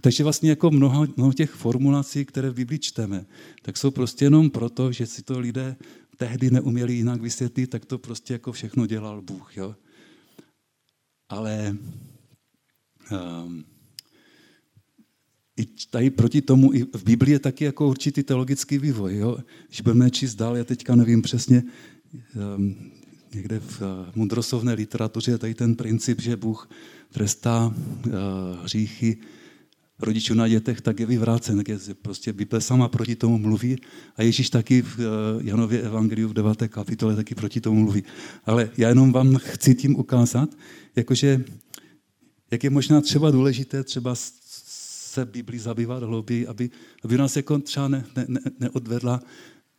[SPEAKER 2] takže vlastně jako mnoho, mnoho těch formulací, které v Bibli čteme, tak jsou prostě jenom proto, že si to lidé tehdy neuměli jinak vysvětlit, tak to prostě jako všechno dělal Bůh. Jo? Ale um, i tady proti tomu, i v Biblii je taky jako určitý teologický vývoj. Jo? Když budeme číst dál, já teďka nevím přesně, um, někde v uh, mudrosovné literatuře je tady ten princip, že Bůh trestá uh, hříchy rodičů na dětech, tak je vyvrácen. Tak je, prostě Bible sama proti tomu mluví a Ježíš taky v uh, Janově Evangeliu v 9. kapitole taky proti tomu mluví. Ale já jenom vám chci tím ukázat, jakože jak je možná třeba důležité třeba se Biblí zabývat hlouběji, aby, aby nás jako třeba ne, ne, ne, neodvedla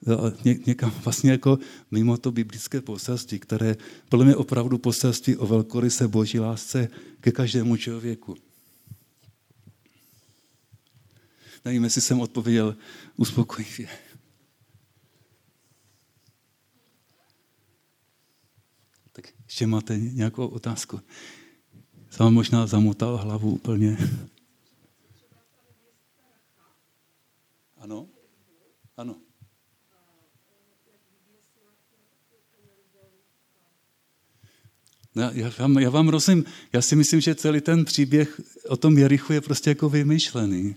[SPEAKER 2] eh, ně, někam vlastně jako mimo to biblické poselství, které podle mě opravdu poselství o velkoryse boží lásce ke každému člověku. Nevím, jestli jsem odpověděl uspokojivě. Tak ještě máte nějakou otázku? Jsem možná zamotal hlavu úplně. Ano? Ano. No, já, vám, já vám rozumím, já si myslím, že celý ten příběh o tom Jerichu je prostě jako vymyšlený.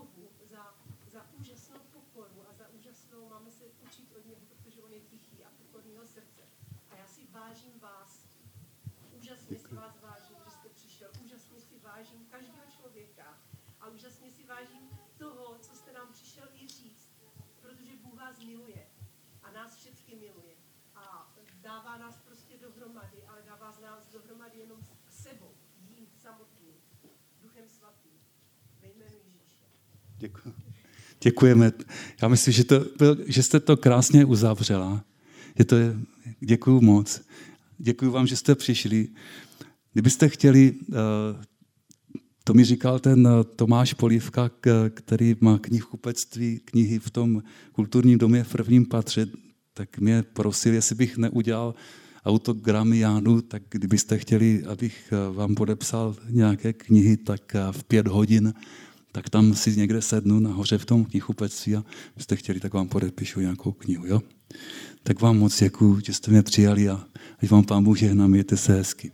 [SPEAKER 4] Bohu za, za úžasnou pokoru a za úžasnou, máme se učit od něho, protože on je tichý a pokorného srdce. A já si vážím vás, úžasně si vás vážím, že jste přišel, úžasně si vážím každého člověka a úžasně si vážím toho, co jste nám přišel i říct, protože Bůh vás miluje a nás všechny miluje. A dává nás prostě dohromady, ale dává z nás dohromady jenom sebou, jím samotným, Duchem Svatým, ve jménu
[SPEAKER 2] Děkuji. Děkujeme. Já myslím, že, to že jste to krásně uzavřela. Je to, děkuji moc. Děkuji vám, že jste přišli. Kdybyste chtěli uh, to mi říkal ten Tomáš Polívka, který má knihkupectví, knihy v tom kulturním domě v prvním patře, tak mě prosil, jestli bych neudělal autogramy Jánu, tak kdybyste chtěli, abych vám podepsal nějaké knihy, tak v pět hodin, tak tam si někde sednu nahoře v tom knihkupectví a byste chtěli, tak vám podepíšu nějakou knihu. Jo? Tak vám moc děkuji, že jste mě přijali a ať vám pán Bůh žehná, mějte se hezky.